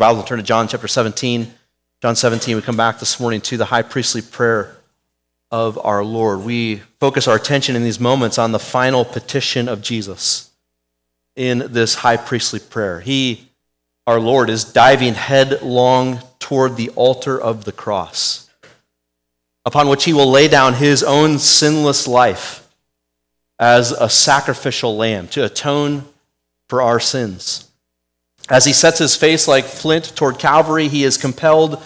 Bible, turn to John chapter 17. John 17, we come back this morning to the high priestly prayer of our Lord. We focus our attention in these moments on the final petition of Jesus in this high priestly prayer. He, our Lord, is diving headlong toward the altar of the cross, upon which he will lay down his own sinless life as a sacrificial lamb to atone for our sins. As he sets his face like flint toward Calvary, he is compelled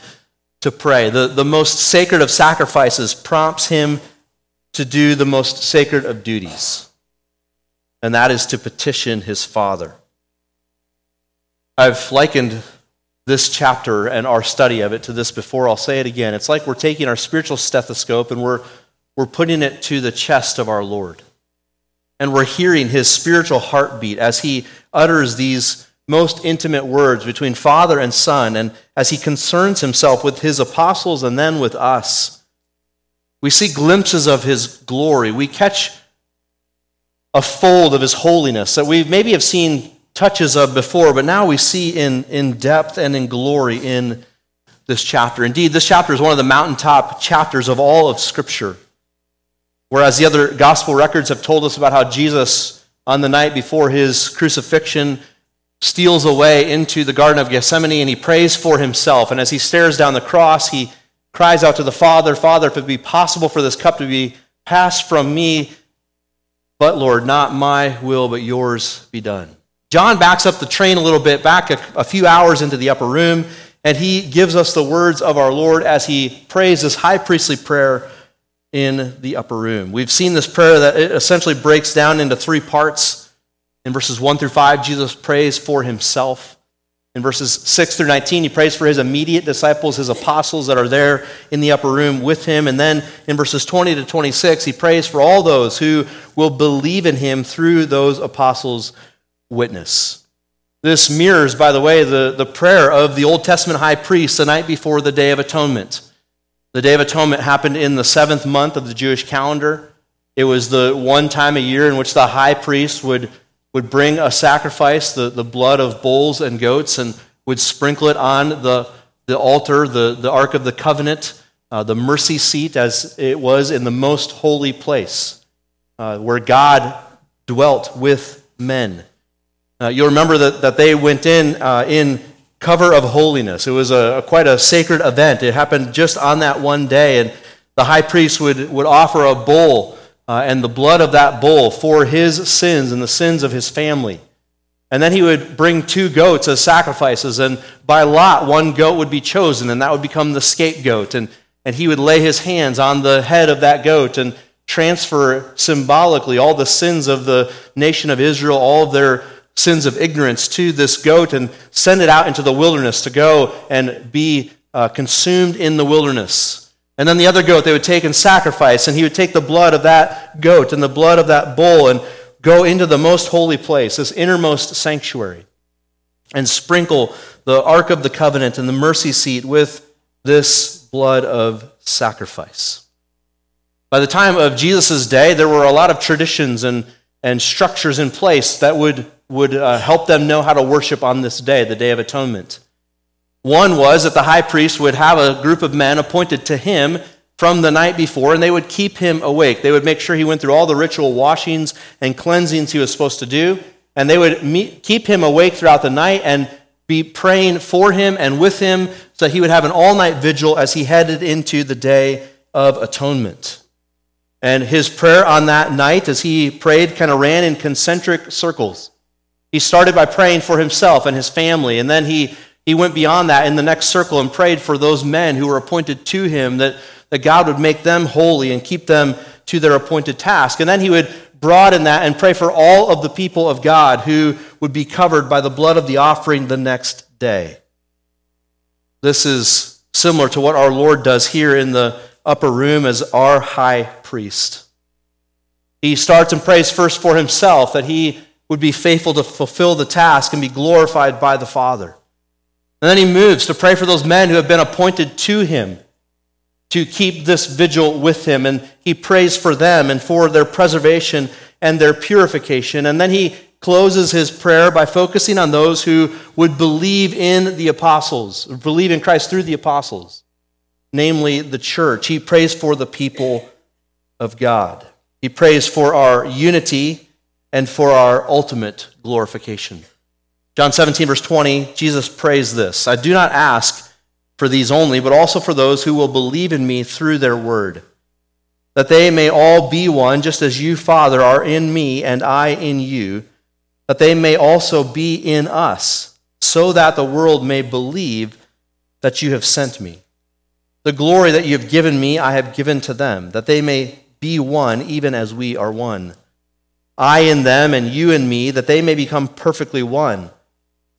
to pray. The, the most sacred of sacrifices prompts him to do the most sacred of duties, and that is to petition his Father. I've likened this chapter and our study of it to this before. I'll say it again. It's like we're taking our spiritual stethoscope and we're, we're putting it to the chest of our Lord. And we're hearing his spiritual heartbeat as he utters these most intimate words between Father and Son, and as he concerns himself with his apostles and then with us. We see glimpses of his glory. We catch a fold of his holiness that we maybe have seen touches of before, but now we see in, in depth and in glory in this chapter. Indeed, this chapter is one of the mountaintop chapters of all of Scripture. Whereas the other gospel records have told us about how Jesus, on the night before his crucifixion, steals away into the Garden of Gethsemane and he prays for himself. And as he stares down the cross, he cries out to the Father, Father, if it be possible for this cup to be passed from me, but Lord, not my will, but yours be done. John backs up the train a little bit, back a, a few hours into the upper room, and he gives us the words of our Lord as he prays this high priestly prayer in the upper room. We've seen this prayer that it essentially breaks down into three parts. In verses 1 through 5, Jesus prays for himself. In verses 6 through 19, he prays for his immediate disciples, his apostles that are there in the upper room with him. And then in verses 20 to 26, he prays for all those who will believe in him through those apostles' witness. This mirrors, by the way, the, the prayer of the Old Testament high priest the night before the Day of Atonement. The Day of Atonement happened in the seventh month of the Jewish calendar. It was the one time a year in which the high priest would would bring a sacrifice, the, the blood of bulls and goats, and would sprinkle it on the, the altar, the, the Ark of the Covenant, uh, the mercy seat, as it was in the most holy place, uh, where God dwelt with men. Uh, you'll remember that, that they went in uh, in cover of holiness. It was a, a, quite a sacred event. It happened just on that one day, and the high priest would, would offer a bull uh, and the blood of that bull for his sins and the sins of his family. And then he would bring two goats as sacrifices, and by lot, one goat would be chosen, and that would become the scapegoat. And, and he would lay his hands on the head of that goat and transfer symbolically all the sins of the nation of Israel, all of their sins of ignorance to this goat, and send it out into the wilderness to go and be uh, consumed in the wilderness. And then the other goat they would take and sacrifice, and he would take the blood of that goat and the blood of that bull and go into the most holy place, this innermost sanctuary, and sprinkle the Ark of the Covenant and the mercy seat with this blood of sacrifice. By the time of Jesus' day, there were a lot of traditions and, and structures in place that would, would uh, help them know how to worship on this day, the Day of Atonement. One was that the high priest would have a group of men appointed to him from the night before, and they would keep him awake. They would make sure he went through all the ritual washings and cleansings he was supposed to do, and they would meet, keep him awake throughout the night and be praying for him and with him so that he would have an all night vigil as he headed into the day of atonement. And his prayer on that night, as he prayed, kind of ran in concentric circles. He started by praying for himself and his family, and then he he went beyond that in the next circle and prayed for those men who were appointed to him that, that God would make them holy and keep them to their appointed task. And then he would broaden that and pray for all of the people of God who would be covered by the blood of the offering the next day. This is similar to what our Lord does here in the upper room as our high priest. He starts and prays first for himself that he would be faithful to fulfill the task and be glorified by the Father. And then he moves to pray for those men who have been appointed to him to keep this vigil with him. And he prays for them and for their preservation and their purification. And then he closes his prayer by focusing on those who would believe in the apostles, believe in Christ through the apostles, namely the church. He prays for the people of God. He prays for our unity and for our ultimate glorification. John 17, verse 20, Jesus prays this I do not ask for these only, but also for those who will believe in me through their word, that they may all be one, just as you, Father, are in me and I in you that they may also be in us, so that the world may believe that you have sent me. The glory that you have given me, I have given to them, that they may be one, even as we are one. I in them, and you in me, that they may become perfectly one,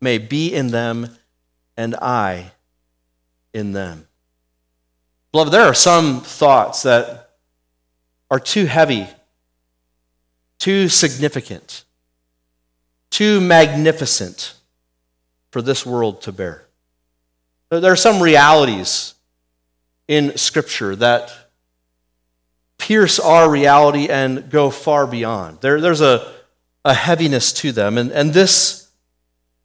may be in them, and I in them. Beloved, there are some thoughts that are too heavy, too significant too magnificent for this world to bear. There are some realities in Scripture that pierce our reality and go far beyond. There, there's a, a heaviness to them. And, and this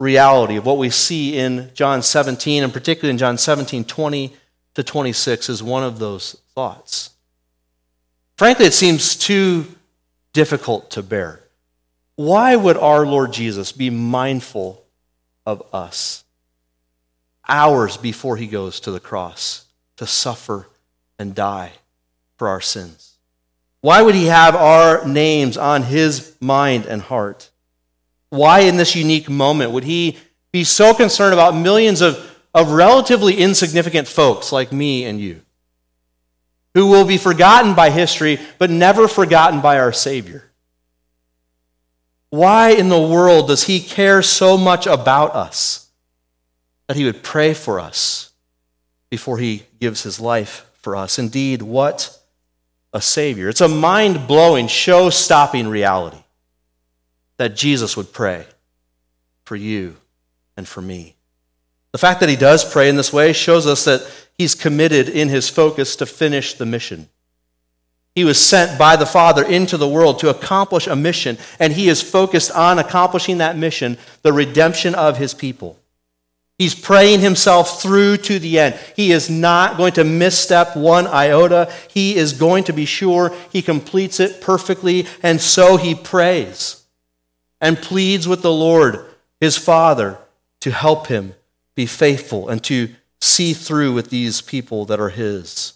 reality of what we see in John 17, and particularly in John 17, 20 to 26, is one of those thoughts. Frankly, it seems too difficult to bear. Why would our Lord Jesus be mindful of us hours before he goes to the cross to suffer and die for our sins? Why would he have our names on his mind and heart? Why, in this unique moment, would he be so concerned about millions of, of relatively insignificant folks like me and you, who will be forgotten by history, but never forgotten by our Savior? Why in the world does he care so much about us that he would pray for us before he gives his life for us? Indeed, what a Savior. It's a mind blowing, show stopping reality that Jesus would pray for you and for me. The fact that he does pray in this way shows us that he's committed in his focus to finish the mission. He was sent by the Father into the world to accomplish a mission, and he is focused on accomplishing that mission, the redemption of his people. He's praying himself through to the end. He is not going to misstep one iota. He is going to be sure he completes it perfectly, and so he prays and pleads with the Lord, his Father, to help him be faithful and to see through with these people that are his.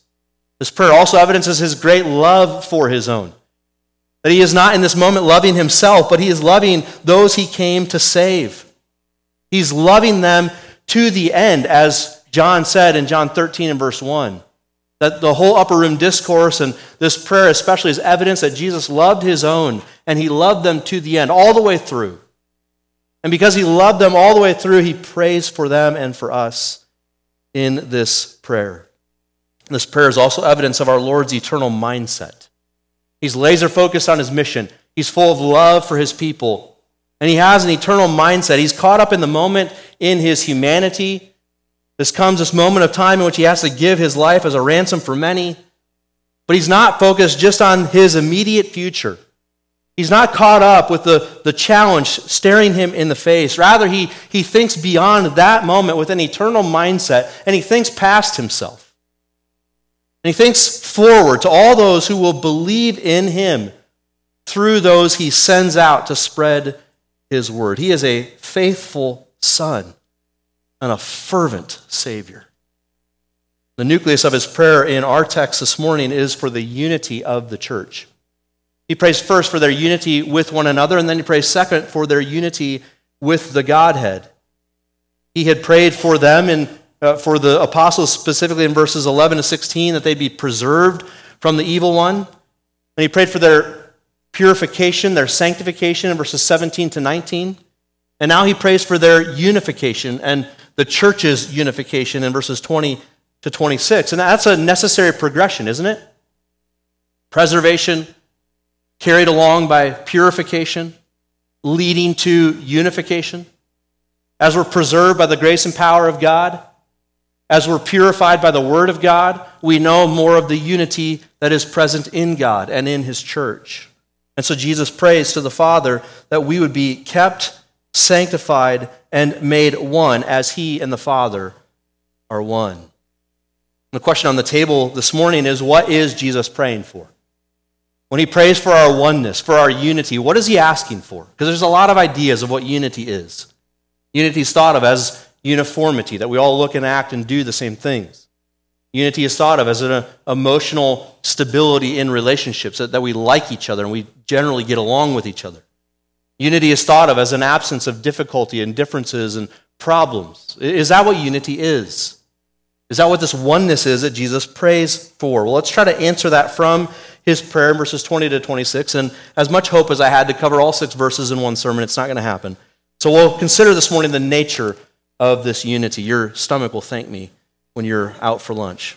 This prayer also evidences his great love for his own. That he is not in this moment loving himself, but he is loving those he came to save. He's loving them to the end, as John said in John 13 and verse 1. That the whole upper room discourse and this prayer, especially, is evidence that Jesus loved his own and he loved them to the end, all the way through. And because he loved them all the way through, he prays for them and for us in this prayer. This prayer is also evidence of our Lord's eternal mindset. He's laser focused on his mission, he's full of love for his people, and he has an eternal mindset. He's caught up in the moment in his humanity. This comes this moment of time in which he has to give his life as a ransom for many. But he's not focused just on his immediate future. He's not caught up with the, the challenge staring him in the face. Rather, he, he thinks beyond that moment with an eternal mindset, and he thinks past himself. And he thinks forward to all those who will believe in him through those he sends out to spread his word. He is a faithful son and a fervent Savior. The nucleus of his prayer in our text this morning is for the unity of the church. He prays first for their unity with one another, and then he prays second for their unity with the Godhead. He had prayed for them in uh, for the apostles, specifically in verses 11 to 16, that they be preserved from the evil one. And he prayed for their purification, their sanctification in verses 17 to 19. And now he prays for their unification and the church's unification in verses 20 to 26. And that's a necessary progression, isn't it? Preservation, carried along by purification, leading to unification. As we're preserved by the grace and power of God, as we're purified by the Word of God, we know more of the unity that is present in God and in His church. And so Jesus prays to the Father that we would be kept, sanctified, and made one as He and the Father are one. The question on the table this morning is what is Jesus praying for? When he prays for our oneness, for our unity, what is he asking for? Because there's a lot of ideas of what unity is. Unity is thought of as uniformity, that we all look and act and do the same things. Unity is thought of as an emotional stability in relationships, that, that we like each other and we generally get along with each other. Unity is thought of as an absence of difficulty and differences and problems. Is that what unity is? Is that what this oneness is that Jesus prays for? Well, let's try to answer that from his prayer in verses 20 to 26. And as much hope as I had to cover all six verses in one sermon, it's not going to happen. So we'll consider this morning the nature of this unity. Your stomach will thank me when you're out for lunch.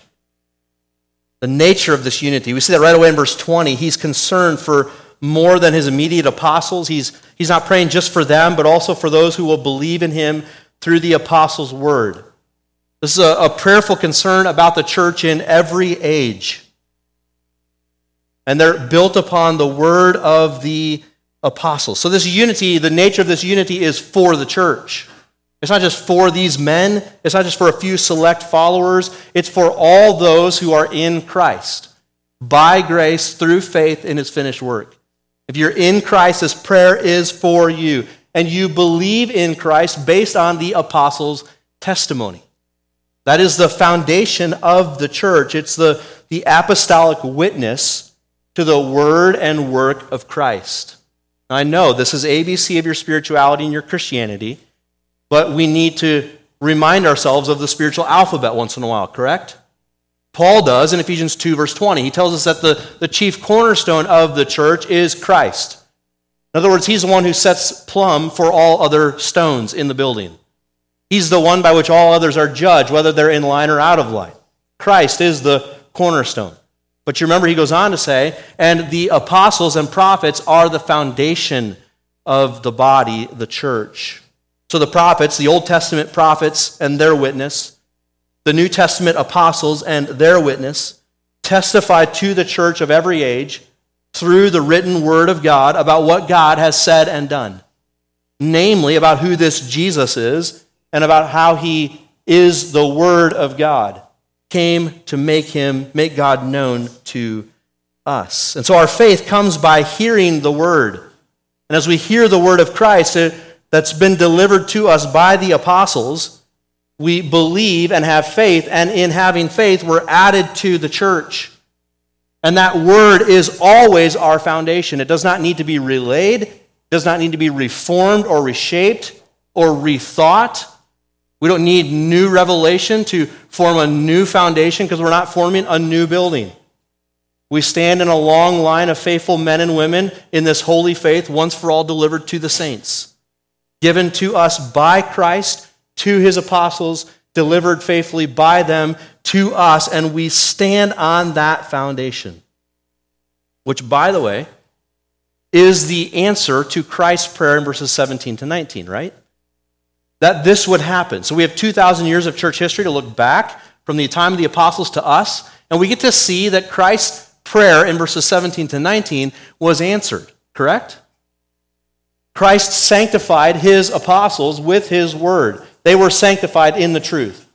The nature of this unity. We see that right away in verse 20. He's concerned for more than his immediate apostles. He's, he's not praying just for them, but also for those who will believe in him through the apostles' word. This is a, a prayerful concern about the church in every age. And they're built upon the word of the apostles. So, this unity, the nature of this unity is for the church. It's not just for these men, it's not just for a few select followers, it's for all those who are in Christ by grace through faith in his finished work. If you're in Christ, this prayer is for you. And you believe in Christ based on the apostles' testimony. That is the foundation of the church. It's the, the apostolic witness to the word and work of Christ. Now, I know this is ABC of your spirituality and your Christianity. But we need to remind ourselves of the spiritual alphabet once in a while, correct? Paul does in Ephesians 2, verse 20. He tells us that the, the chief cornerstone of the church is Christ. In other words, he's the one who sets plumb for all other stones in the building. He's the one by which all others are judged, whether they're in line or out of line. Christ is the cornerstone. But you remember, he goes on to say, and the apostles and prophets are the foundation of the body, the church. So the prophets, the Old Testament prophets and their witness, the New Testament apostles and their witness, testify to the church of every age through the written word of God about what God has said and done. Namely, about who this Jesus is and about how he is the word of God, came to make him, make God known to us. And so our faith comes by hearing the word. And as we hear the word of Christ, it, that's been delivered to us by the apostles, we believe and have faith, and in having faith, we're added to the church. And that word is always our foundation. It does not need to be relayed, does not need to be reformed or reshaped or rethought. We don't need new revelation to form a new foundation because we're not forming a new building. We stand in a long line of faithful men and women in this holy faith, once for all delivered to the saints given to us by Christ to his apostles, delivered faithfully by them to us, and we stand on that foundation. Which, by the way, is the answer to Christ's prayer in verses 17 to 19, right? That this would happen. So we have 2,000 years of church history to look back from the time of the apostles to us, and we get to see that Christ's prayer in verses 17 to 19 was answered, correct? Christ sanctified his apostles with his word. They were sanctified in the truth.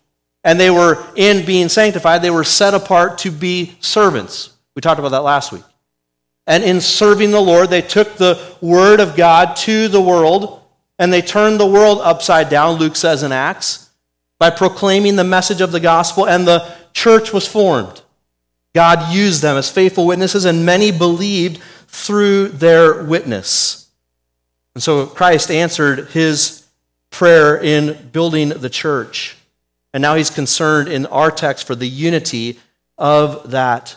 And they were, in being sanctified, they were set apart to be servants. We talked about that last week. And in serving the Lord, they took the word of God to the world and they turned the world upside down, Luke says in Acts, by proclaiming the message of the gospel, and the church was formed. God used them as faithful witnesses, and many believed through their witness. And so Christ answered his prayer in building the church. And now he's concerned in our text for the unity of that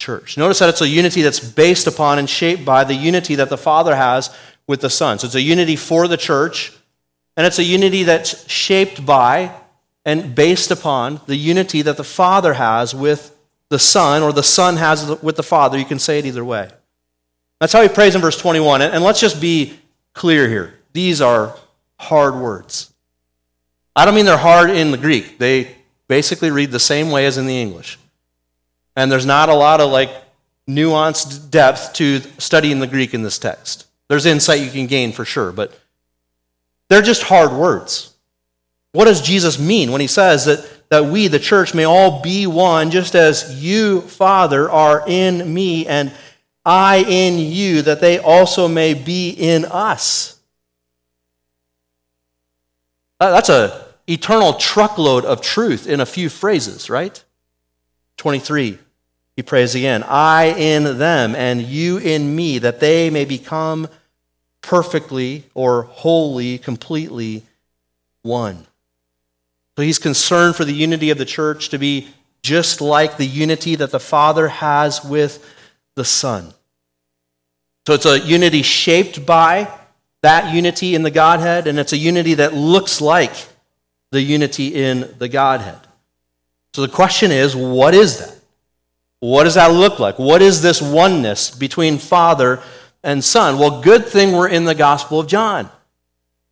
church. Notice that it's a unity that's based upon and shaped by the unity that the Father has with the Son. So it's a unity for the church, And it's a unity that's shaped by and based upon the unity that the Father has with the Son, or the Son has with the Father. You can say it either way. That's how he prays in verse 21. And let's just be clear here. These are hard words. I don't mean they're hard in the Greek. They basically read the same way as in the English. And there's not a lot of like nuanced depth to studying the Greek in this text. There's insight you can gain for sure, but they're just hard words. What does Jesus mean when he says that, that we, the church, may all be one, just as you, Father, are in me and I in you, that they also may be in us? Uh, that's a eternal truckload of truth in a few phrases, right? 23. He prays again, I in them and you in me, that they may become perfectly or wholly, completely one. So he's concerned for the unity of the church to be just like the unity that the Father has with the Son. So it's a unity shaped by that unity in the Godhead, and it's a unity that looks like the unity in the Godhead. So the question is what is that? What does that look like? What is this oneness between Father and Son? Well, good thing we're in the Gospel of John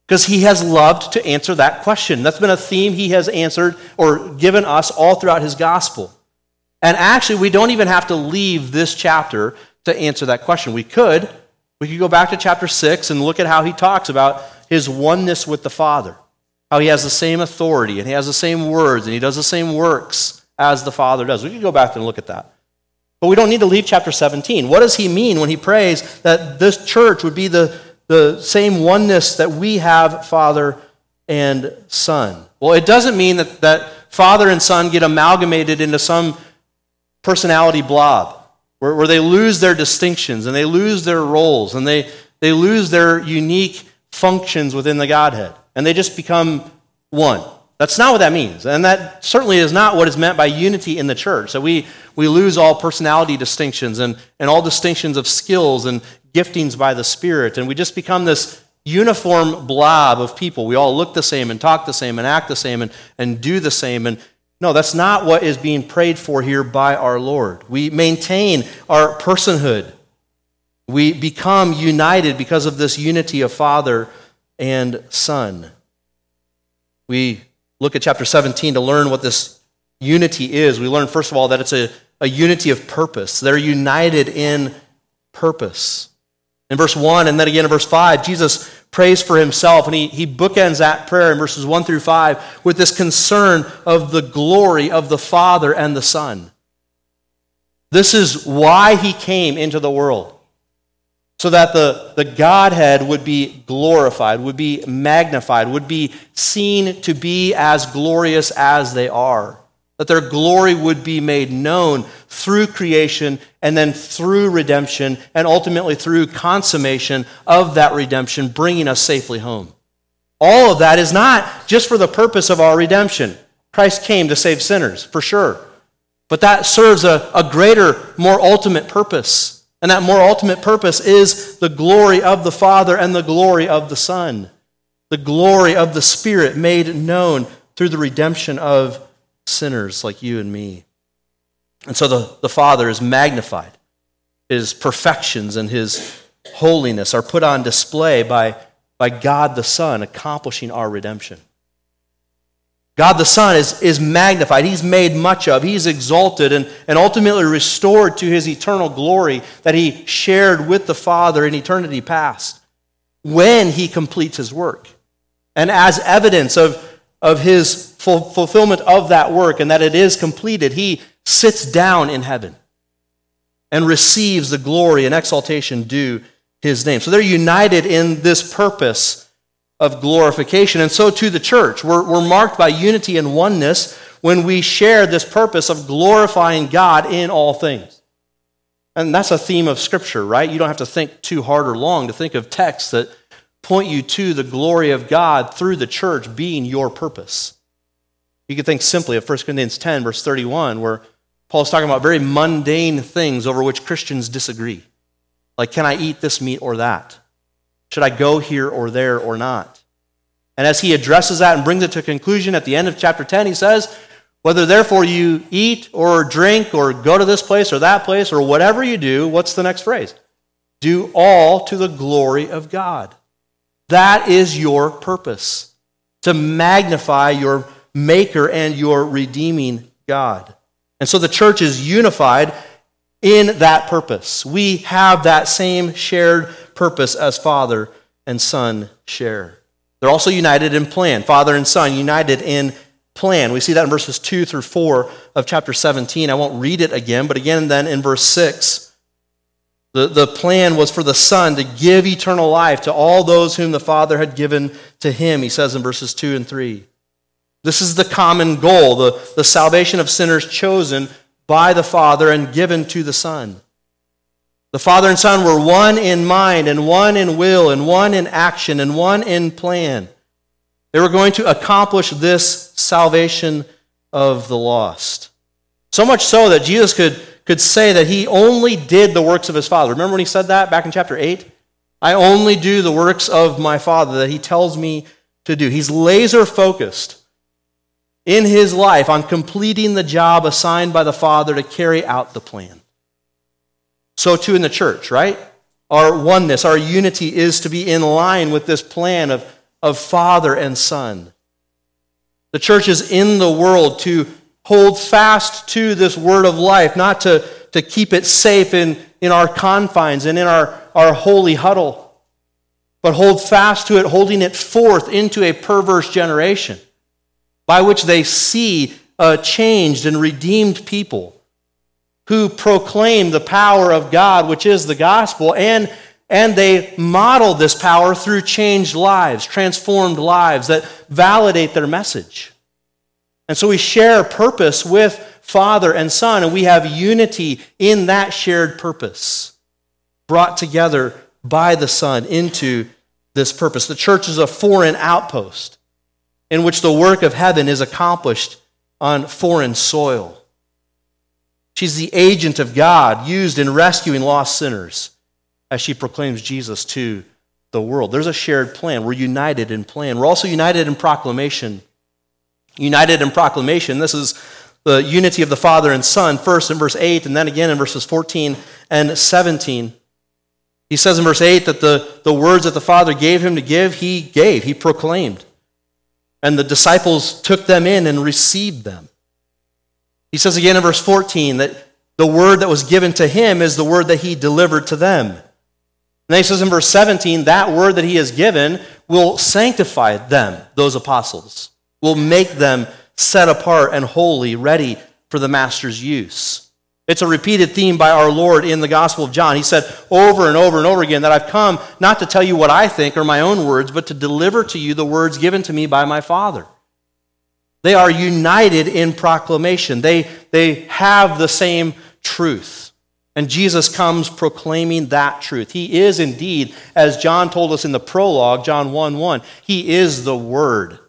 because he has loved to answer that question. That's been a theme he has answered or given us all throughout his Gospel. And actually, we don't even have to leave this chapter to answer that question. We could. We could go back to chapter 6 and look at how he talks about his oneness with the Father, how he has the same authority and he has the same words and he does the same works as the Father does. We could go back and look at that. But we don't need to leave chapter 17. What does he mean when he prays that this church would be the, the same oneness that we have, Father and Son? Well, it doesn't mean that, that Father and Son get amalgamated into some personality blob where, where they lose their distinctions and they lose their roles and they, they lose their unique functions within the Godhead and they just become one. That's not what that means. And that certainly is not what is meant by unity in the church. So we, we lose all personality distinctions and, and all distinctions of skills and giftings by the Spirit. And we just become this uniform blob of people. We all look the same and talk the same and act the same and, and do the same. And no, that's not what is being prayed for here by our Lord. We maintain our personhood. We become united because of this unity of Father and Son. We look at chapter 17 to learn what this unity is. We learn, first of all, that it's a, a unity of purpose. They're united in purpose. In verse 1 and then again in verse 5, Jesus prays for himself, and he, he bookends that prayer in verses 1 through 5 with this concern of the glory of the Father and the Son. This is why he came into the world so that the, the Godhead would be glorified, would be magnified, would be seen to be as glorious as they are. That their glory would be made known through creation and then through redemption and ultimately through consummation of that redemption, bringing us safely home. All of that is not just for the purpose of our redemption. Christ came to save sinners, for sure. But that serves a, a greater, more ultimate purpose and that more ultimate purpose is the glory of the Father and the glory of the Son, the glory of the Spirit made known through the redemption of sinners like you and me. And so the, the Father is magnified. His perfections and his holiness are put on display by, by God the Son accomplishing our redemption. God the Son is, is magnified. He's made much of. He's exalted and, and ultimately restored to his eternal glory that he shared with the Father in eternity past when he completes his work. And as evidence of, of his fulfillment of that work and that it is completed, he sits down in heaven and receives the glory and exaltation due his name. So they're united in this purpose of glorification. And so to the church. We're, we're marked by unity and oneness when we share this purpose of glorifying God in all things. And that's a theme of Scripture, right? You don't have to think too hard or long to think of texts that point you to the glory of God through the church being your purpose. You could think simply of 1 Corinthians 10, verse 31, where Paul's talking about very mundane things over which Christians disagree. Like, can I eat this meat or that? Should I go here or there or not? And as he addresses that and brings it to a conclusion at the end of chapter 10, he says, Whether therefore you eat or drink or go to this place or that place or whatever you do, what's the next phrase? Do all to the glory of God. That is your purpose to magnify your maker and your redeeming God. And so the church is unified in that purpose. We have that same shared purpose as Father and Son share. They're also united in plan. Father and Son united in plan. We see that in verses 2 through 4 of chapter 17. I won't read it again, but again, then in verse 6, the, the plan was for the Son to give eternal life to all those whom the Father had given to him, he says in verses 2 and 3. This is the common goal, the, the salvation of sinners chosen by the Father and given to the Son. The Father and Son were one in mind, and one in will, and one in action, and one in plan. They were going to accomplish this salvation of the lost. So much so that Jesus could, could say that he only did the works of his Father. Remember when he said that back in chapter 8? I only do the works of my Father that he tells me to do. He's laser focused in his life on completing the job assigned by the Father to carry out the plan. So, too, in the church, right? Our oneness, our unity is to be in line with this plan of, of Father and Son. The church is in the world to hold fast to this word of life, not to, to keep it safe in, in our confines and in our, our holy huddle, but hold fast to it, holding it forth into a perverse generation by which they see a changed and redeemed people who proclaim the power of God, which is the gospel, and, and they model this power through changed lives, transformed lives that validate their message. And so we share purpose with Father and Son, and we have unity in that shared purpose, brought together by the Son into this purpose. The church is a foreign outpost in which the work of heaven is accomplished on foreign soil. She's the agent of God used in rescuing lost sinners as she proclaims Jesus to the world. There's a shared plan. We're united in plan. We're also united in proclamation. United in proclamation. This is the unity of the Father and Son, first in verse 8, and then again in verses 14 and 17. He says in verse 8 that the, the words that the Father gave him to give, he gave, he proclaimed. And the disciples took them in and received them. He says again in verse 14 that the word that was given to him is the word that he delivered to them. And then he says in verse 17, that word that he has given will sanctify them, those apostles, will make them set apart and holy, ready for the master's use. It's a repeated theme by our Lord in the Gospel of John. He said over and over and over again that I've come not to tell you what I think or my own words, but to deliver to you the words given to me by my Father. They are united in proclamation. They, they have the same truth. And Jesus comes proclaiming that truth. He is indeed, as John told us in the prologue, John 1 1, he is the Word.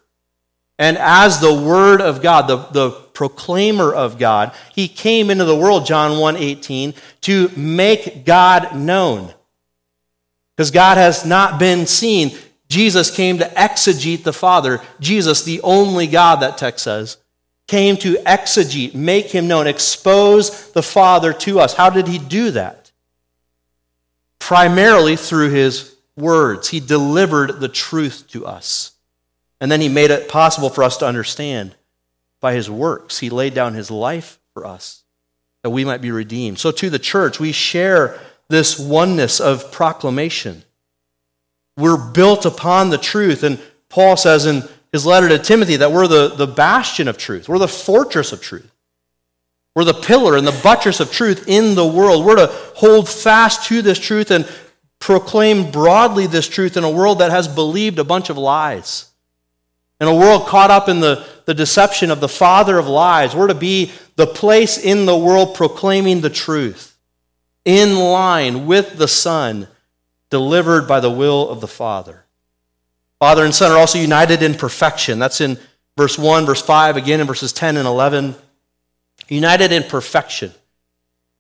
And as the Word of God, the, the proclaimer of God, he came into the world, John 1 18, to make God known. Because God has not been seen. Jesus came to exegete the Father. Jesus, the only God, that text says, came to exegete, make him known, expose the Father to us. How did he do that? Primarily through his words. He delivered the truth to us. And then he made it possible for us to understand by his works. He laid down his life for us that we might be redeemed. So, to the church, we share this oneness of proclamation. We're built upon the truth. And Paul says in his letter to Timothy that we're the, the bastion of truth, we're the fortress of truth. We're the pillar and the buttress of truth in the world. We're to hold fast to this truth and proclaim broadly this truth in a world that has believed a bunch of lies. In a world caught up in the, the deception of the father of lies, we're to be the place in the world proclaiming the truth, in line with the Son delivered by the will of the Father. Father and Son are also united in perfection. That's in verse 1, verse 5, again in verses 10 and 11. United in perfection.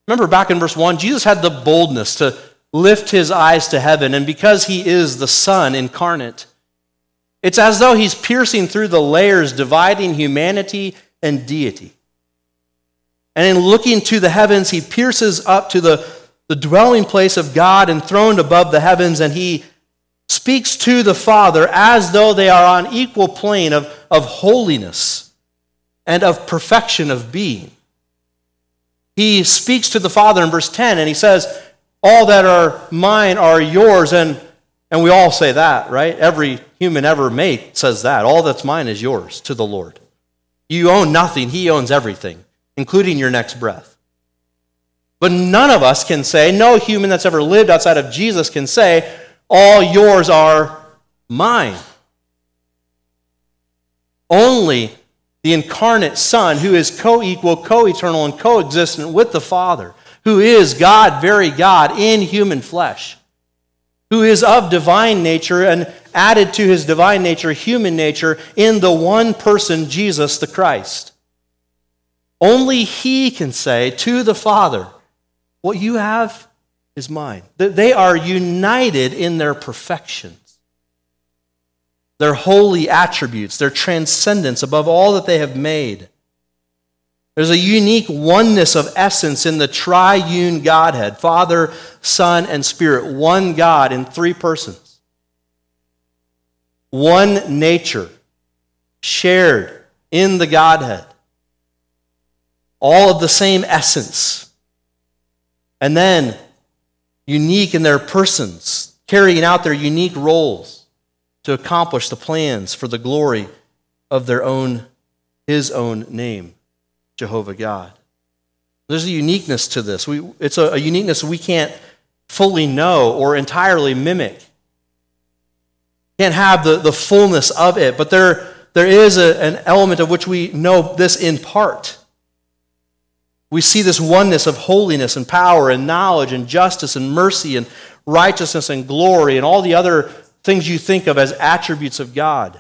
Remember back in verse 1, Jesus had the boldness to lift his eyes to heaven, and because he is the Son incarnate, It's as though he's piercing through the layers, dividing humanity and deity. And in looking to the heavens, he pierces up to the, the dwelling place of God enthroned above the heavens, and he speaks to the Father as though they are on equal plane of, of holiness and of perfection of being. He speaks to the Father in verse 10, and he says, All that are mine are yours. And, and we all say that, right? Every human ever made says that. All that's mine is yours to the Lord. You own nothing, He owns everything, including your next breath. But none of us can say, no human that's ever lived outside of Jesus can say, all yours are mine. Only the incarnate Son, who is co equal, co eternal, and co existent with the Father, who is God, very God, in human flesh, who is of divine nature and added to his divine nature, human nature, in the one person, Jesus the Christ. Only he can say to the Father, What you have is mine. They are united in their perfections, their holy attributes, their transcendence above all that they have made. There's a unique oneness of essence in the triune Godhead Father, Son, and Spirit. One God in three persons. One nature shared in the Godhead. All of the same essence. And then unique in their persons, carrying out their unique roles to accomplish the plans for the glory of their own, his own name. Jehovah God. There's a uniqueness to this. We, it's a, a uniqueness we can't fully know or entirely mimic. Can't have the, the fullness of it, but there, there is a, an element of which we know this in part. We see this oneness of holiness and power and knowledge and justice and mercy and righteousness and glory and all the other things you think of as attributes of God.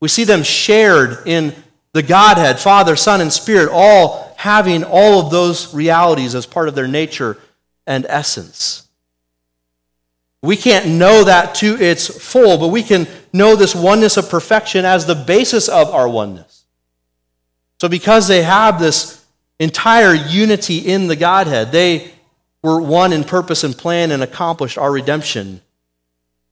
We see them shared in the Godhead, Father, Son, and Spirit, all having all of those realities as part of their nature and essence. We can't know that to its full, but we can know this oneness of perfection as the basis of our oneness. So, because they have this entire unity in the Godhead, they were one in purpose and plan and accomplished our redemption.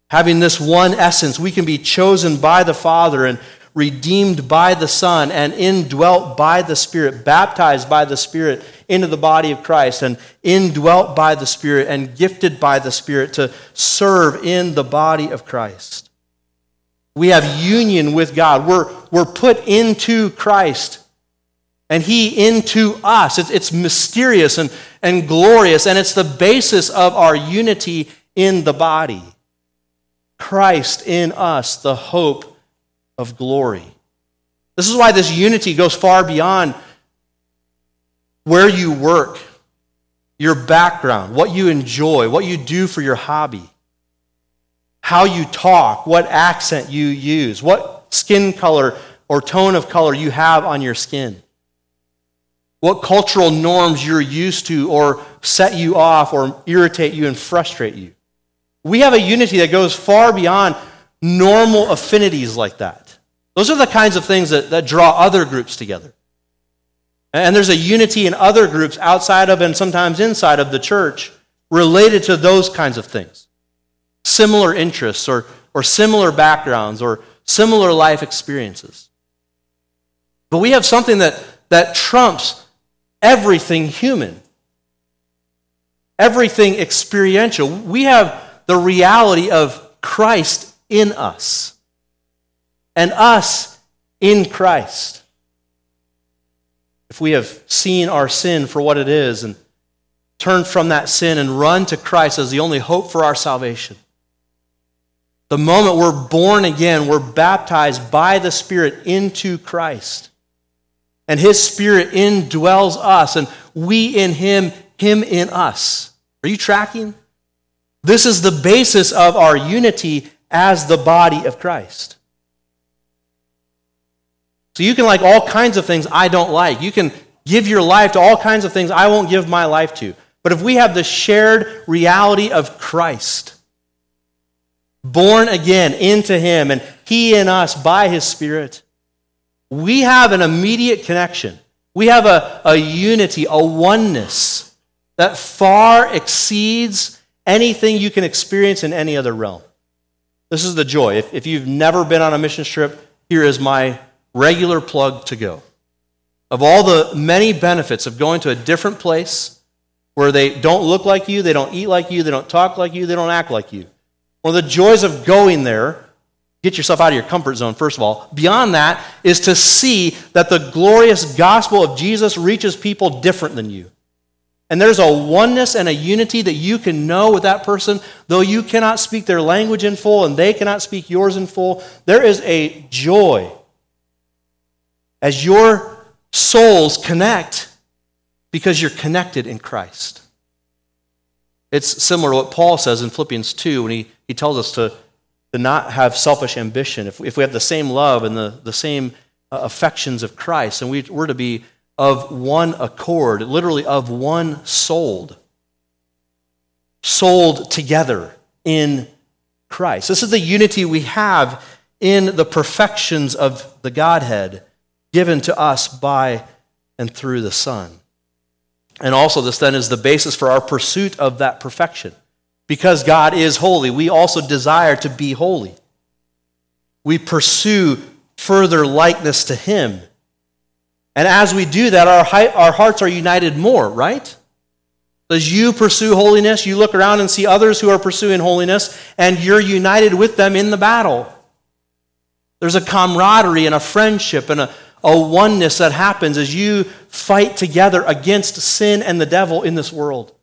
Having this one essence, we can be chosen by the Father and redeemed by the Son, and indwelt by the Spirit, baptized by the Spirit into the body of Christ, and indwelt by the Spirit, and gifted by the Spirit to serve in the body of Christ. We have union with God. We're, we're put into Christ and He into us. It's, it's mysterious and, and glorious, and it's the basis of our unity in the body. Christ in us, the hope of glory. This is why this unity goes far beyond where you work, your background, what you enjoy, what you do for your hobby, how you talk, what accent you use, what skin color or tone of color you have on your skin, what cultural norms you're used to or set you off or irritate you and frustrate you. We have a unity that goes far beyond normal affinities like that. Those are the kinds of things that, that draw other groups together. And there's a unity in other groups outside of and sometimes inside of the church related to those kinds of things. Similar interests or, or similar backgrounds or similar life experiences. But we have something that, that trumps everything human, everything experiential. We have the reality of Christ in us and us in Christ. If we have seen our sin for what it is and turned from that sin and run to Christ as the only hope for our salvation, the moment we're born again, we're baptized by the Spirit into Christ. And His Spirit indwells us, and we in Him, Him in us. Are you tracking? This is the basis of our unity as the body of Christ. So you can like all kinds of things I don't like. You can give your life to all kinds of things I won't give my life to. But if we have the shared reality of Christ, born again into Him and He in us by His Spirit. We have an immediate connection. We have a, a unity, a oneness that far exceeds anything you can experience in any other realm. This is the joy. If, if you've never been on a mission trip, here is my regular plug to go. Of all the many benefits of going to a different place where they don't look like you, they don't eat like you, they don't talk like you, they don't act like you. One of the joys of going there, get yourself out of your comfort zone, first of all. Beyond that is to see that the glorious gospel of Jesus reaches people different than you. And there's a oneness and a unity that you can know with that person, though you cannot speak their language in full and they cannot speak yours in full. There is a joy as your souls connect because you're connected in Christ. It's similar to what Paul says in Philippians 2 when he, he tells us to, to not have selfish ambition. If, if we have the same love and the, the same uh, affections of Christ, and we, we're to be of one accord, literally of one souled, souled together in Christ. This is the unity we have in the perfections of the Godhead given to us by and through the Son. And also, this then is the basis for our pursuit of that perfection. Because God is holy, we also desire to be holy. We pursue further likeness to Him and as we do that, our, our hearts are united more, right? As you pursue holiness, you look around and see others who are pursuing holiness, and you're united with them in the battle. There's a camaraderie and a friendship and a, a oneness that happens as you fight together against sin and the devil in this world.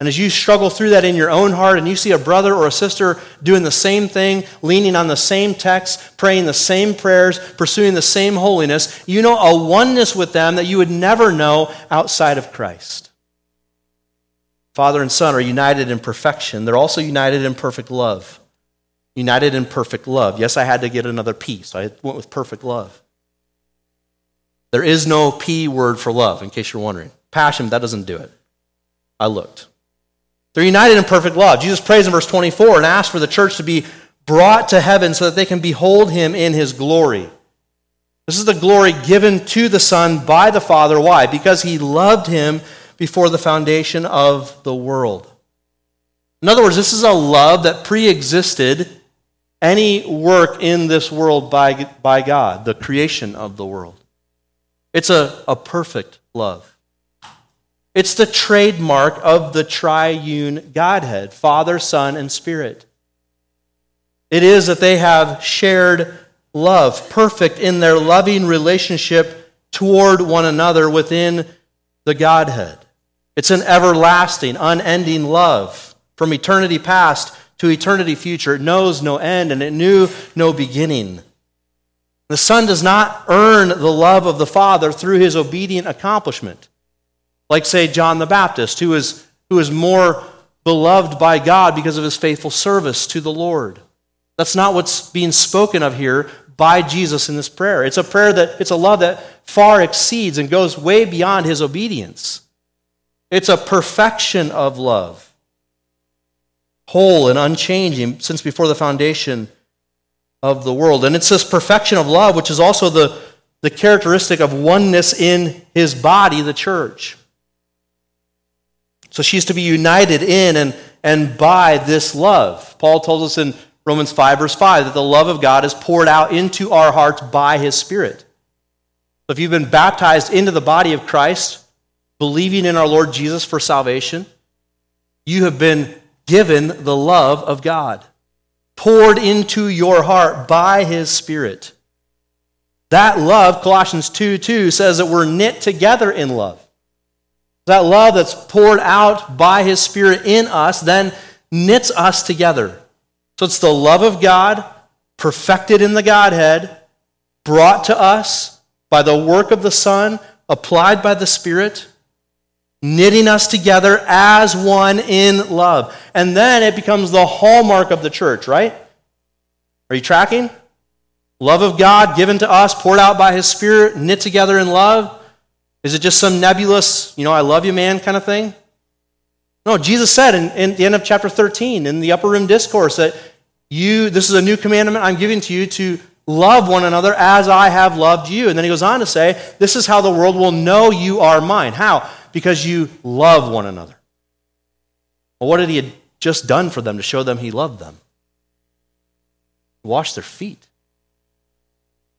And as you struggle through that in your own heart and you see a brother or a sister doing the same thing, leaning on the same text, praying the same prayers, pursuing the same holiness, you know a oneness with them that you would never know outside of Christ. Father and Son are united in perfection. They're also united in perfect love. United in perfect love. Yes, I had to get another P, so I went with perfect love. There is no P word for love, in case you're wondering. Passion, that doesn't do it. I looked. They're united in perfect love. Jesus prays in verse 24 and asks for the church to be brought to heaven so that they can behold him in his glory. This is the glory given to the Son by the Father. Why? Because he loved him before the foundation of the world. In other words, this is a love that pre existed any work in this world by, by God, the creation of the world. It's a, a perfect love. It's the trademark of the triune Godhead Father, Son, and Spirit. It is that they have shared love, perfect in their loving relationship toward one another within the Godhead. It's an everlasting, unending love from eternity past to eternity future. It knows no end and it knew no beginning. The Son does not earn the love of the Father through his obedient accomplishment. Like, say, John the Baptist, who is, who is more beloved by God because of his faithful service to the Lord. That's not what's being spoken of here by Jesus in this prayer. It's a prayer that, it's a love that far exceeds and goes way beyond his obedience. It's a perfection of love, whole and unchanging since before the foundation of the world. And it's this perfection of love, which is also the, the characteristic of oneness in his body, the church. So she's to be united in and, and by this love. Paul tells us in Romans 5, verse 5, that the love of God is poured out into our hearts by his Spirit. So if you've been baptized into the body of Christ, believing in our Lord Jesus for salvation, you have been given the love of God, poured into your heart by his Spirit. That love, Colossians 2 2, says that we're knit together in love. That love that's poured out by His Spirit in us then knits us together. So it's the love of God, perfected in the Godhead, brought to us by the work of the Son, applied by the Spirit, knitting us together as one in love. And then it becomes the hallmark of the church, right? Are you tracking? Love of God given to us, poured out by His Spirit, knit together in love. Is it just some nebulous, you know, I love you, man kind of thing? No, Jesus said in, in the end of chapter 13 in the upper room discourse that You, this is a new commandment I'm giving to you to love one another as I have loved you. And then he goes on to say, This is how the world will know you are mine. How? Because you love one another. Well, what had he just done for them to show them he loved them? Wash their feet.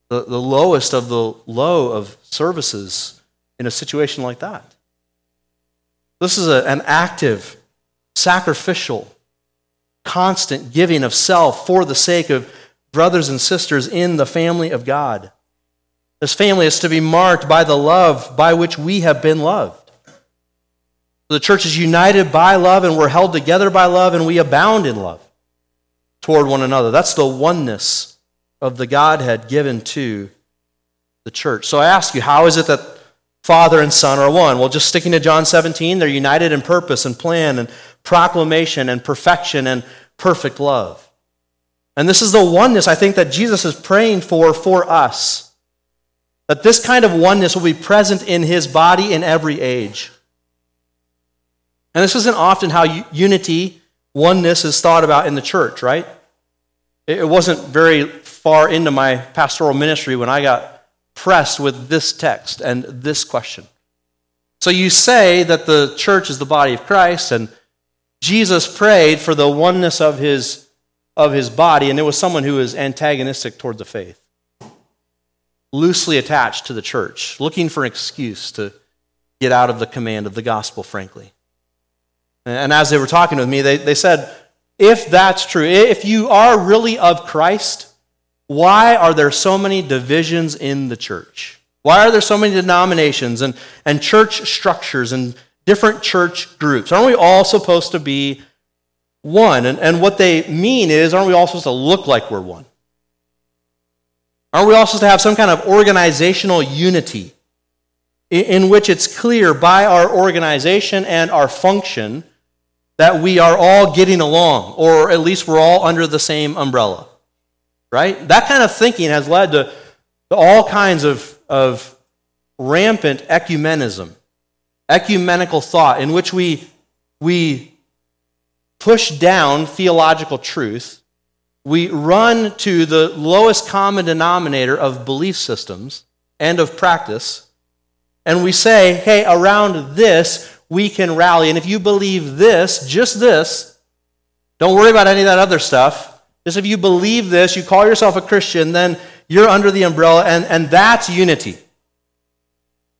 The, the lowest of the low of services in a situation like that. This is a, an active, sacrificial, constant giving of self for the sake of brothers and sisters in the family of God. This family is to be marked by the love by which we have been loved. The church is united by love, and we're held together by love, and we abound in love toward one another. That's the oneness of the Godhead given to the church. So I ask you, how is it that Father and Son are one? Well, just sticking to John 17, they're united in purpose and plan and proclamation and perfection and perfect love. And this is the oneness I think that Jesus is praying for for us. That this kind of oneness will be present in his body in every age. And this isn't often how unity, oneness is thought about in the church, right? It wasn't very far into my pastoral ministry when I got pressed with this text and this question. So you say that the church is the body of Christ, and Jesus prayed for the oneness of his, of his body, and it was someone who was antagonistic toward the faith, loosely attached to the church, looking for an excuse to get out of the command of the gospel, frankly. And as they were talking with me, they, they said, if that's true, if you are really of Christ, why are there so many divisions in the church? Why are there so many denominations and, and church structures and different church groups. Aren't we all supposed to be one? And, and what they mean is, aren't we all supposed to look like we're one? Aren't we all supposed to have some kind of organizational unity in, in which it's clear by our organization and our function that we are all getting along, or at least we're all under the same umbrella? Right? That kind of thinking has led to, to all kinds of, of rampant ecumenism ecumenical thought in which we, we push down theological truth, we run to the lowest common denominator of belief systems and of practice, and we say, hey, around this, we can rally. And if you believe this, just this, don't worry about any of that other stuff. Just if you believe this, you call yourself a Christian, then you're under the umbrella, and, and that's unity.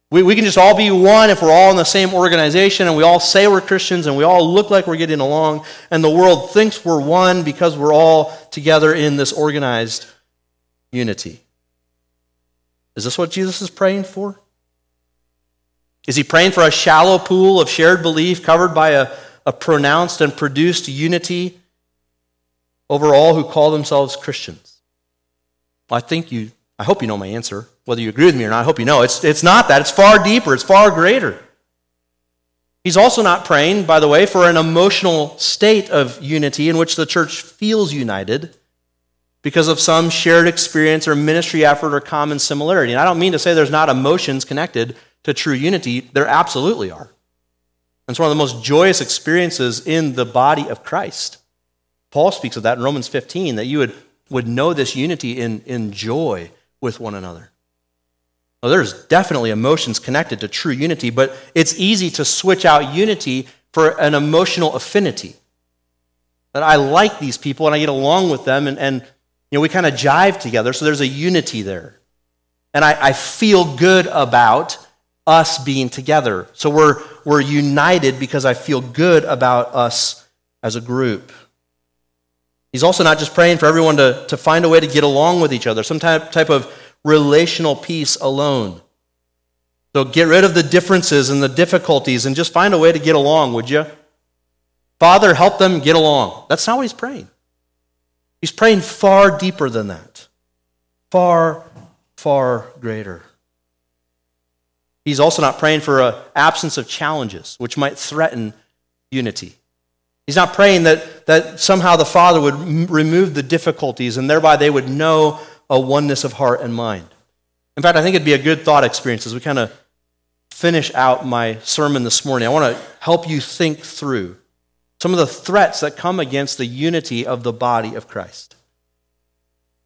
We, we can just all be one if we're all in the same organization and we all say we're Christians and we all look like we're getting along, and the world thinks we're one because we're all together in this organized unity. Is this what Jesus is praying for? Is he praying for a shallow pool of shared belief covered by a, a pronounced and produced unity over all who call themselves Christians? Well, I think you, I hope you know my answer. Whether you agree with me or not, I hope you know. It's, it's not that. It's far deeper, it's far greater. He's also not praying, by the way, for an emotional state of unity in which the church feels united because of some shared experience or ministry effort or common similarity. And I don't mean to say there's not emotions connected to true unity, there absolutely are. It's one of the most joyous experiences in the body of Christ. Paul speaks of that in Romans 15, that you would, would know this unity in, in joy with one another. Well, there's definitely emotions connected to true unity, but it's easy to switch out unity for an emotional affinity. That I like these people and I get along with them, and, and you know, we kind of jive together, so there's a unity there. And I, I feel good about us being together. So we're, we're united because I feel good about us as a group. He's also not just praying for everyone to, to find a way to get along with each other, some type, type of relational peace alone. So get rid of the differences and the difficulties and just find a way to get along, would you? Father, help them get along. That's not what he's praying. He's praying far deeper than that, far, far greater. He's also not praying for an absence of challenges, which might threaten unity. He's not praying that, that somehow the Father would m- remove the difficulties and thereby they would know a oneness of heart and mind. In fact, I think it'd be a good thought experience as we kind of finish out my sermon this morning. I want to help you think through some of the threats that come against the unity of the body of Christ.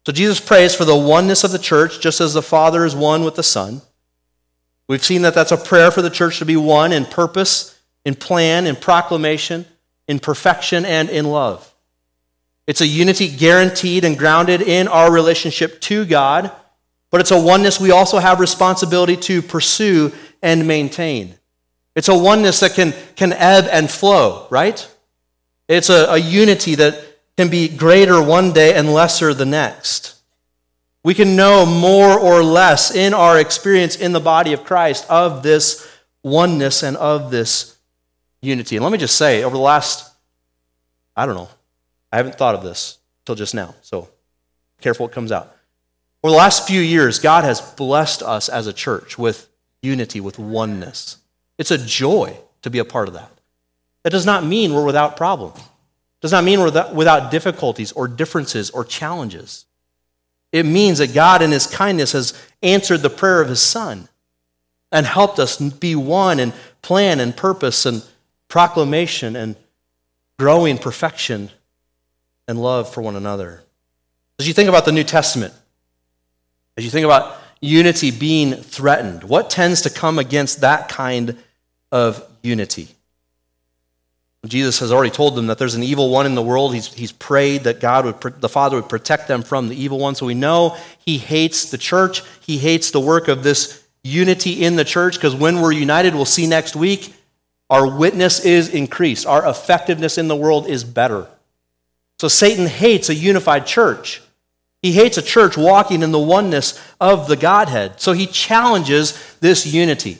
So Jesus prays for the oneness of the church, just as the Father is one with the Son. We've seen that that's a prayer for the church to be one in purpose, in plan, in proclamation, in perfection, and in love. It's a unity guaranteed and grounded in our relationship to God, but it's a oneness we also have responsibility to pursue and maintain. It's a oneness that can, can ebb and flow, right? It's a, a unity that can be greater one day and lesser the next. We can know more or less in our experience in the body of Christ of this oneness and of this unity. And let me just say, over the last, I don't know, I haven't thought of this till just now, so careful what comes out. Over the last few years, God has blessed us as a church with unity, with oneness. It's a joy to be a part of that. That does not mean we're without problems. Does not mean we're without difficulties or differences or challenges. It means that God, in His kindness, has answered the prayer of His Son and helped us be one in plan and purpose and proclamation and growing perfection and love for one another. As you think about the New Testament, as you think about unity being threatened, what tends to come against that kind of unity? Jesus has already told them that there's an evil one in the world. He's, he's prayed that God would, the Father would protect them from the evil one. So we know he hates the church. He hates the work of this unity in the church because when we're united, we'll see next week, our witness is increased. Our effectiveness in the world is better. So Satan hates a unified church. He hates a church walking in the oneness of the Godhead. So he challenges this unity.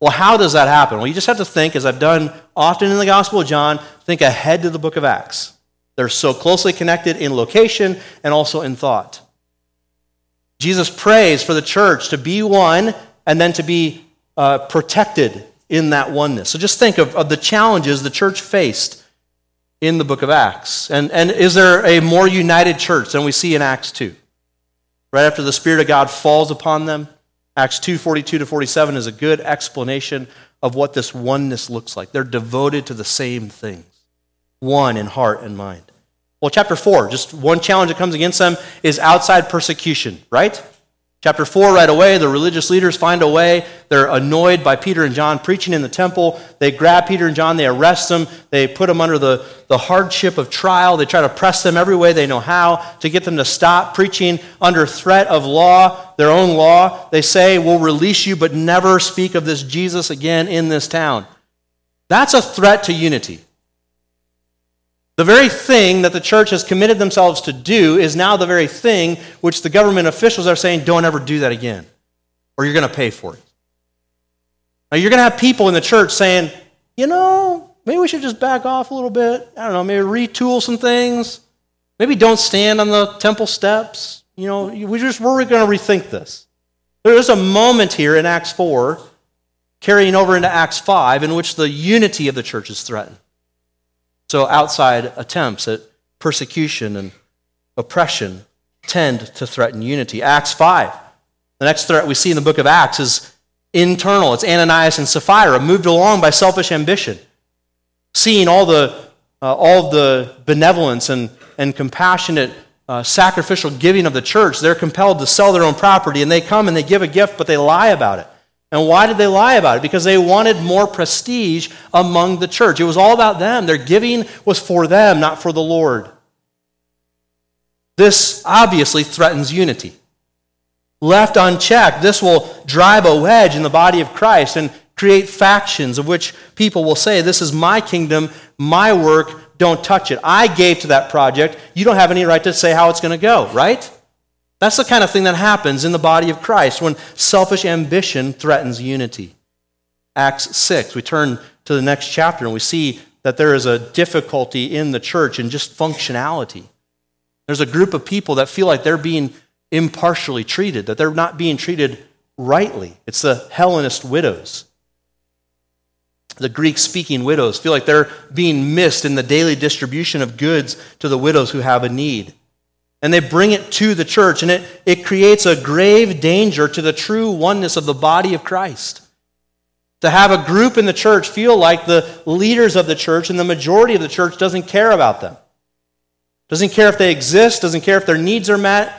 Well, how does that happen? Well, you just have to think, as I've done often in the Gospel of John, think ahead to the book of Acts. They're so closely connected in location and also in thought. Jesus prays for the church to be one and then to be uh, protected in that oneness. So just think of, of the challenges the church faced in the book of Acts. And, and is there a more united church than we see in Acts 2? Right after the Spirit of God falls upon them, Acts 2 42 to 47 is a good explanation of what this oneness looks like. They're devoted to the same things, one in heart and mind. Well, chapter 4, just one challenge that comes against them is outside persecution, right? Chapter 4, right away, the religious leaders find a way. They're annoyed by Peter and John preaching in the temple. They grab Peter and John, they arrest them, they put them under the, the hardship of trial. They try to press them every way they know how to get them to stop preaching under threat of law, their own law. They say, We'll release you, but never speak of this Jesus again in this town. That's a threat to unity. The very thing that the church has committed themselves to do is now the very thing which the government officials are saying, don't ever do that again, or you're going to pay for it. Now, you're going to have people in the church saying, you know, maybe we should just back off a little bit. I don't know, maybe retool some things. Maybe don't stand on the temple steps. You know, we just, we're going to rethink this. There is a moment here in Acts 4, carrying over into Acts 5, in which the unity of the church is threatened. So, outside attempts at persecution and oppression tend to threaten unity. Acts 5. The next threat we see in the book of Acts is internal. It's Ananias and Sapphira, moved along by selfish ambition. Seeing all the, uh, all the benevolence and, and compassionate uh, sacrificial giving of the church, they're compelled to sell their own property, and they come and they give a gift, but they lie about it. And why did they lie about it? Because they wanted more prestige among the church. It was all about them. Their giving was for them, not for the Lord. This obviously threatens unity. Left unchecked, this will drive a wedge in the body of Christ and create factions of which people will say, This is my kingdom, my work, don't touch it. I gave to that project. You don't have any right to say how it's going to go, right? That's the kind of thing that happens in the body of Christ when selfish ambition threatens unity. Acts 6, we turn to the next chapter and we see that there is a difficulty in the church in just functionality. There's a group of people that feel like they're being impartially treated, that they're not being treated rightly. It's the Hellenist widows. The Greek speaking widows feel like they're being missed in the daily distribution of goods to the widows who have a need and they bring it to the church, and it, it creates a grave danger to the true oneness of the body of Christ. To have a group in the church feel like the leaders of the church and the majority of the church doesn't care about them. Doesn't care if they exist, doesn't care if their needs are met,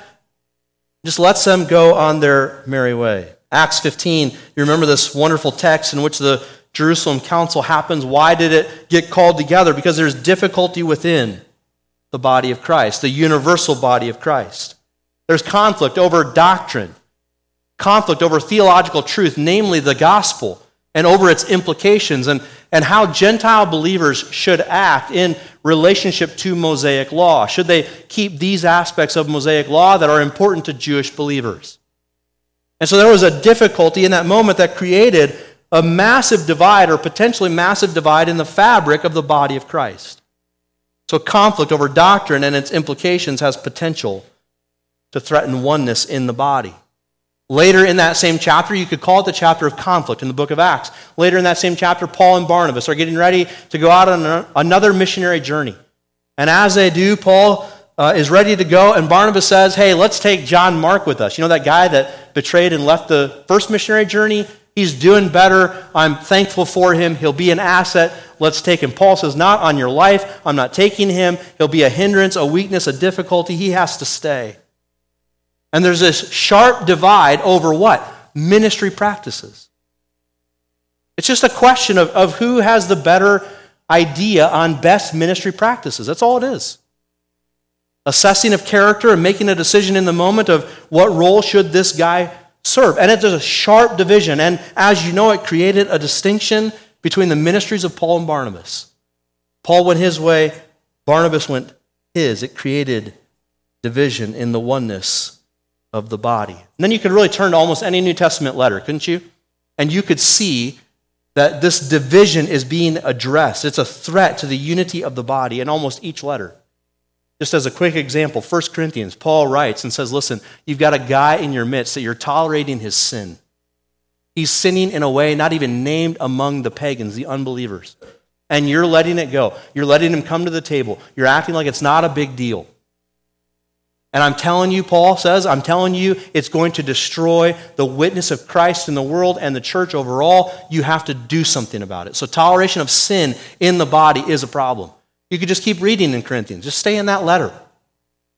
just lets them go on their merry way. Acts 15, you remember this wonderful text in which the Jerusalem council happens. Why did it get called together? Because there's difficulty within the body of Christ, the universal body of Christ. There's conflict over doctrine, conflict over theological truth, namely the gospel, and over its implications, and, and how Gentile believers should act in relationship to Mosaic law. Should they keep these aspects of Mosaic law that are important to Jewish believers? And so there was a difficulty in that moment that created a massive divide or potentially massive divide in the fabric of the body of Christ. So conflict over doctrine and its implications has potential to threaten oneness in the body. Later in that same chapter, you could call it the chapter of conflict in the book of Acts. Later in that same chapter, Paul and Barnabas are getting ready to go out on another missionary journey. And as they do, Paul uh, is ready to go, and Barnabas says, Hey, let's take John Mark with us. You know that guy that betrayed and left the first missionary journey? He's doing better. I'm thankful for him. He'll be an asset. Let's take him. Paul says, Not on your life. I'm not taking him. He'll be a hindrance, a weakness, a difficulty. He has to stay. And there's this sharp divide over what? Ministry practices. It's just a question of, of who has the better idea on best ministry practices. That's all it is. Assessing of character and making a decision in the moment of what role should this guy serve. And it's a sharp division. And as you know, it created a distinction between the ministries of Paul and Barnabas. Paul went his way, Barnabas went his. It created division in the oneness of the body. And then you could really turn to almost any New Testament letter, couldn't you? And you could see that this division is being addressed. It's a threat to the unity of the body in almost each letter. Just as a quick example, 1 Corinthians, Paul writes and says, Listen, you've got a guy in your midst that you're tolerating his sin. He's sinning in a way not even named among the pagans, the unbelievers. And you're letting it go. You're letting him come to the table. You're acting like it's not a big deal. And I'm telling you, Paul says, I'm telling you, it's going to destroy the witness of Christ in the world and the church overall. You have to do something about it. So, toleration of sin in the body is a problem. You could just keep reading in Corinthians, just stay in that letter.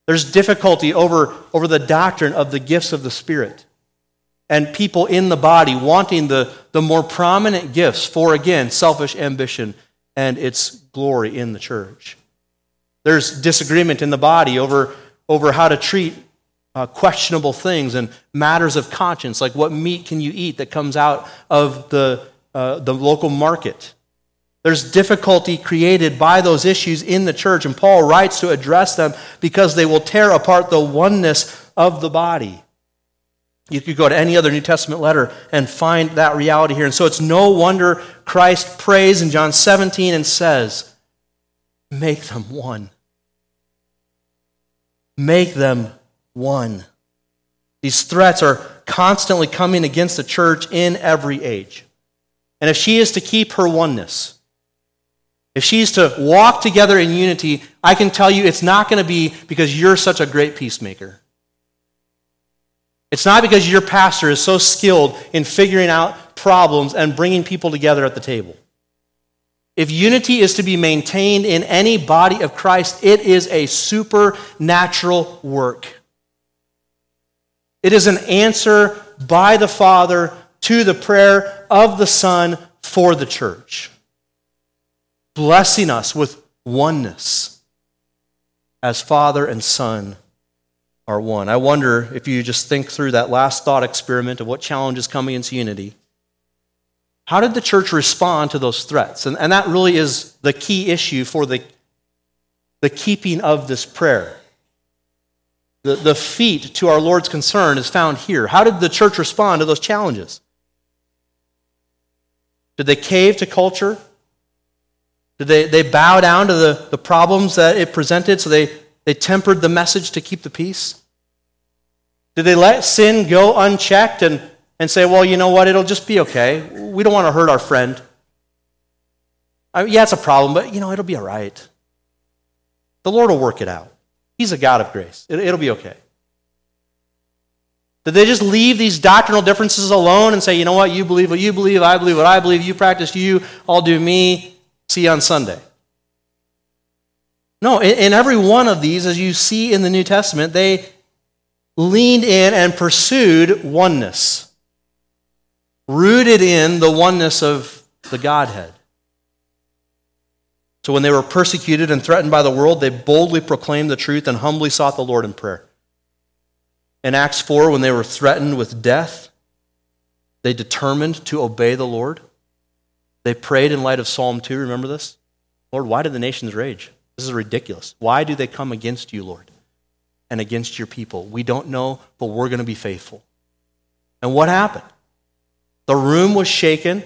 There's difficulty over, over the doctrine of the gifts of the Spirit and people in the body wanting the, the more prominent gifts for, again, selfish ambition and its glory in the church. There's disagreement in the body over over how to treat uh, questionable things and matters of conscience, like what meat can you eat that comes out of the, uh, the local market. There's difficulty created by those issues in the church, and Paul writes to address them because they will tear apart the oneness of the body. You could go to any other New Testament letter and find that reality here. And so it's no wonder Christ prays in John 17 and says, Make them one. Make them one. These threats are constantly coming against the church in every age. And if she is to keep her oneness, if she's to walk together in unity, I can tell you it's not going to be because you're such a great peacemaker. It's not because your pastor is so skilled in figuring out problems and bringing people together at the table. If unity is to be maintained in any body of Christ, it is a supernatural work. It is an answer by the Father to the prayer of the Son for the church, blessing us with oneness as Father and Son are one. I wonder if you just think through that last thought experiment of what challenges coming into unity how did the church respond to those threats? And, and that really is the key issue for the, the keeping of this prayer. The, the feet to our Lord's concern is found here. How did the church respond to those challenges? Did they cave to culture? Did they, they bow down to the, the problems that it presented so they, they tempered the message to keep the peace? Did they let sin go unchecked and and say, well, you know what, it'll just be okay. We don't want to hurt our friend. I mean, yeah, it's a problem, but you know, it'll be all right. The Lord will work it out. He's a God of grace. It, it'll be okay. Did they just leave these doctrinal differences alone and say, you know what, you believe what you believe, I believe what I believe, you practice you, I'll do me, see on Sunday? No, in every one of these, as you see in the New Testament, they leaned in and pursued oneness, rooted in the oneness of the Godhead. So when they were persecuted and threatened by the world, they boldly proclaimed the truth and humbly sought the Lord in prayer. In Acts 4, when they were threatened with death, they determined to obey the Lord. They prayed in light of Psalm 2. Remember this? Lord, why do the nations rage? This is ridiculous. Why do they come against you, Lord, and against your people? We don't know, but we're going to be faithful. And what happened? The room was shaken.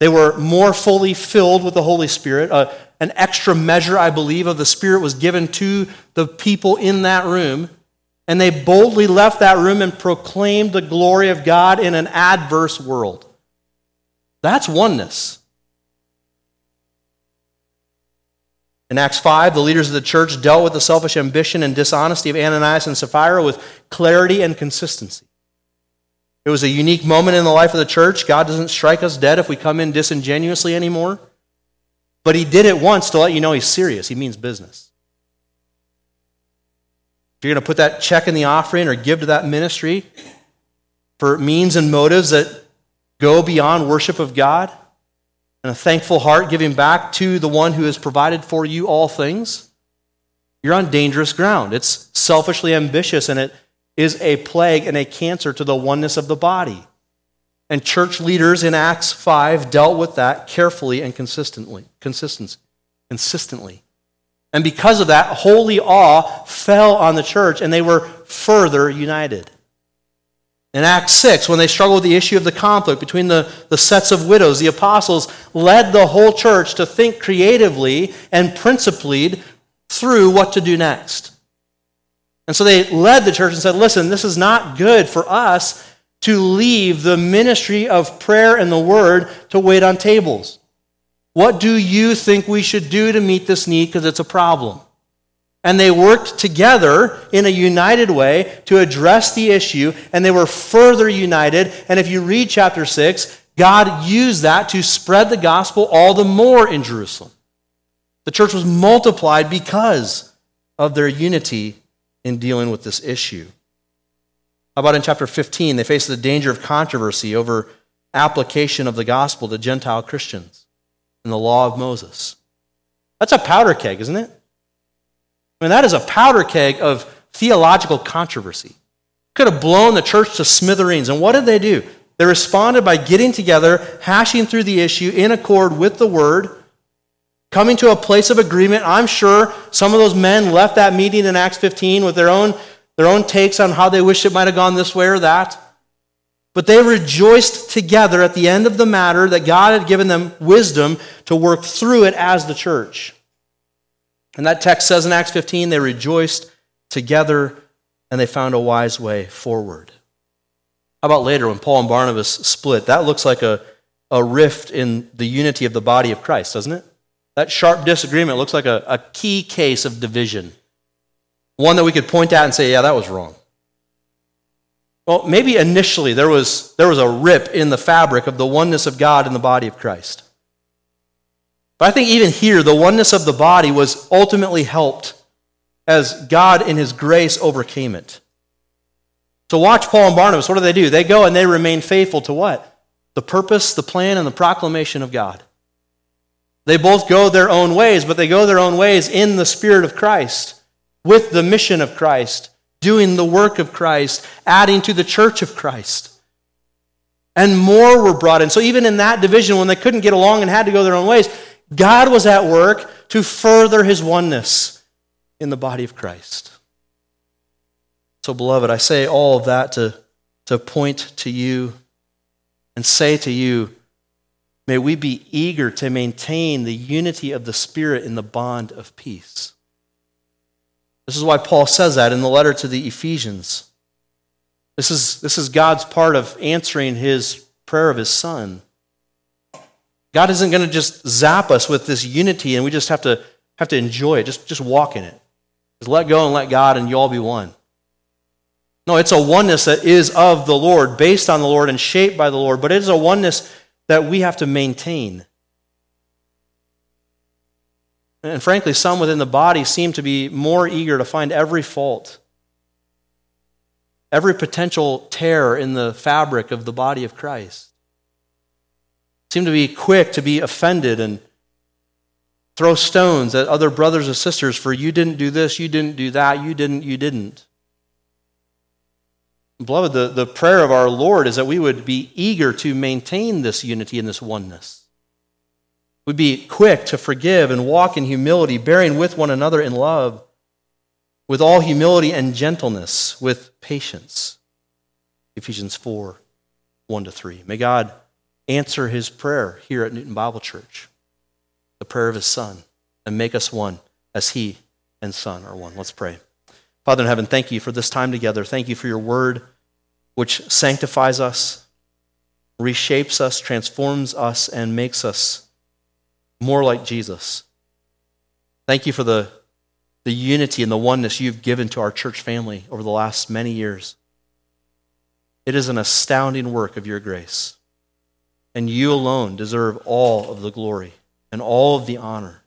They were more fully filled with the Holy Spirit. Uh, an extra measure, I believe, of the Spirit was given to the people in that room. And they boldly left that room and proclaimed the glory of God in an adverse world. That's oneness. In Acts 5, the leaders of the church dealt with the selfish ambition and dishonesty of Ananias and Sapphira with clarity and consistency. It was a unique moment in the life of the church. God doesn't strike us dead if we come in disingenuously anymore. But He did it once to let you know He's serious. He means business. If you're going to put that check in the offering or give to that ministry for means and motives that go beyond worship of God and a thankful heart giving back to the one who has provided for you all things, you're on dangerous ground. It's selfishly ambitious and it is a plague and a cancer to the oneness of the body. And church leaders in Acts 5 dealt with that carefully and consistently. Consistently. And because of that, holy awe fell on the church and they were further united. In Acts 6, when they struggled with the issue of the conflict between the, the sets of widows, the apostles led the whole church to think creatively and principled through what to do next. And so they led the church and said, listen, this is not good for us to leave the ministry of prayer and the word to wait on tables. What do you think we should do to meet this need? Because it's a problem. And they worked together in a united way to address the issue, and they were further united. And if you read chapter 6, God used that to spread the gospel all the more in Jerusalem. The church was multiplied because of their unity in dealing with this issue. How about in chapter 15? They face the danger of controversy over application of the gospel to Gentile Christians and the law of Moses. That's a powder keg, isn't it? I mean, that is a powder keg of theological controversy. Could have blown the church to smithereens. And what did they do? They responded by getting together, hashing through the issue in accord with the word, coming to a place of agreement. I'm sure some of those men left that meeting in Acts 15 with their own, their own takes on how they wish it might have gone this way or that. But they rejoiced together at the end of the matter that God had given them wisdom to work through it as the church. And that text says in Acts 15, they rejoiced together and they found a wise way forward. How about later when Paul and Barnabas split? That looks like a, a rift in the unity of the body of Christ, doesn't it? That sharp disagreement looks like a, a key case of division. One that we could point at and say, yeah, that was wrong. Well, maybe initially there was, there was a rip in the fabric of the oneness of God in the body of Christ. But I think even here, the oneness of the body was ultimately helped as God in his grace overcame it. So watch Paul and Barnabas. What do they do? They go and they remain faithful to what? The purpose, the plan, and the proclamation of God. They both go their own ways, but they go their own ways in the Spirit of Christ, with the mission of Christ, doing the work of Christ, adding to the church of Christ. And more were brought in. So even in that division, when they couldn't get along and had to go their own ways, God was at work to further his oneness in the body of Christ. So, beloved, I say all of that to, to point to you and say to you, may we be eager to maintain the unity of the Spirit in the bond of peace. This is why Paul says that in the letter to the Ephesians. This is, this is God's part of answering his prayer of his son. God isn't going to just zap us with this unity and we just have to, have to enjoy it. Just, just walk in it. Just let go and let God and you all be one. No, it's a oneness that is of the Lord, based on the Lord, and shaped by the Lord, but it is a oneness that we have to maintain. And frankly, some within the body seem to be more eager to find every fault, every potential tear in the fabric of the body of Christ. Seem to be quick to be offended and throw stones at other brothers and sisters for you didn't do this, you didn't do that, you didn't, you didn't. Beloved, the, the prayer of our Lord is that we would be eager to maintain this unity and this oneness. We'd be quick to forgive and walk in humility, bearing with one another in love, with all humility and gentleness, with patience. Ephesians 4 1 to 3. May God answer his prayer here at Newton Bible Church, the prayer of his Son, and make us one as he and Son are one. Let's pray. Father in heaven, thank you for this time together. Thank you for your word, which sanctifies us, reshapes us, transforms us, and makes us more like Jesus. Thank you for the, the unity and the oneness you've given to our church family over the last many years. It is an astounding work of your grace. And you alone deserve all of the glory and all of the honor.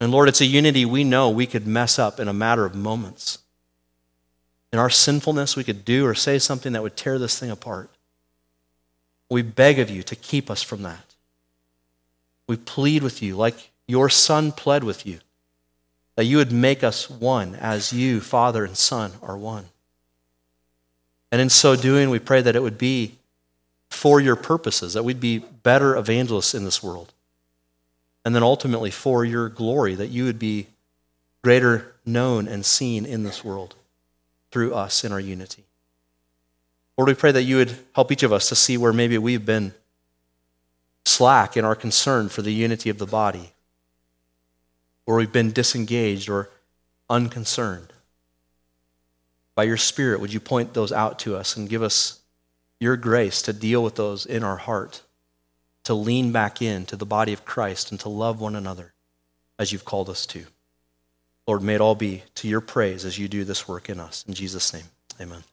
And Lord, it's a unity we know we could mess up in a matter of moments. In our sinfulness, we could do or say something that would tear this thing apart. We beg of you to keep us from that. We plead with you, like your Son pled with you, that you would make us one as you, Father and Son, are one. And in so doing, we pray that it would be for your purposes, that we'd be better evangelists in this world. And then ultimately for your glory, that you would be greater known and seen in this world through us in our unity. Lord, we pray that you would help each of us to see where maybe we've been slack in our concern for the unity of the body, or we've been disengaged or unconcerned. By your Spirit, would you point those out to us and give us your grace to deal with those in our heart, to lean back into the body of Christ and to love one another as you've called us to? Lord, may it all be to your praise as you do this work in us. In Jesus' name, amen.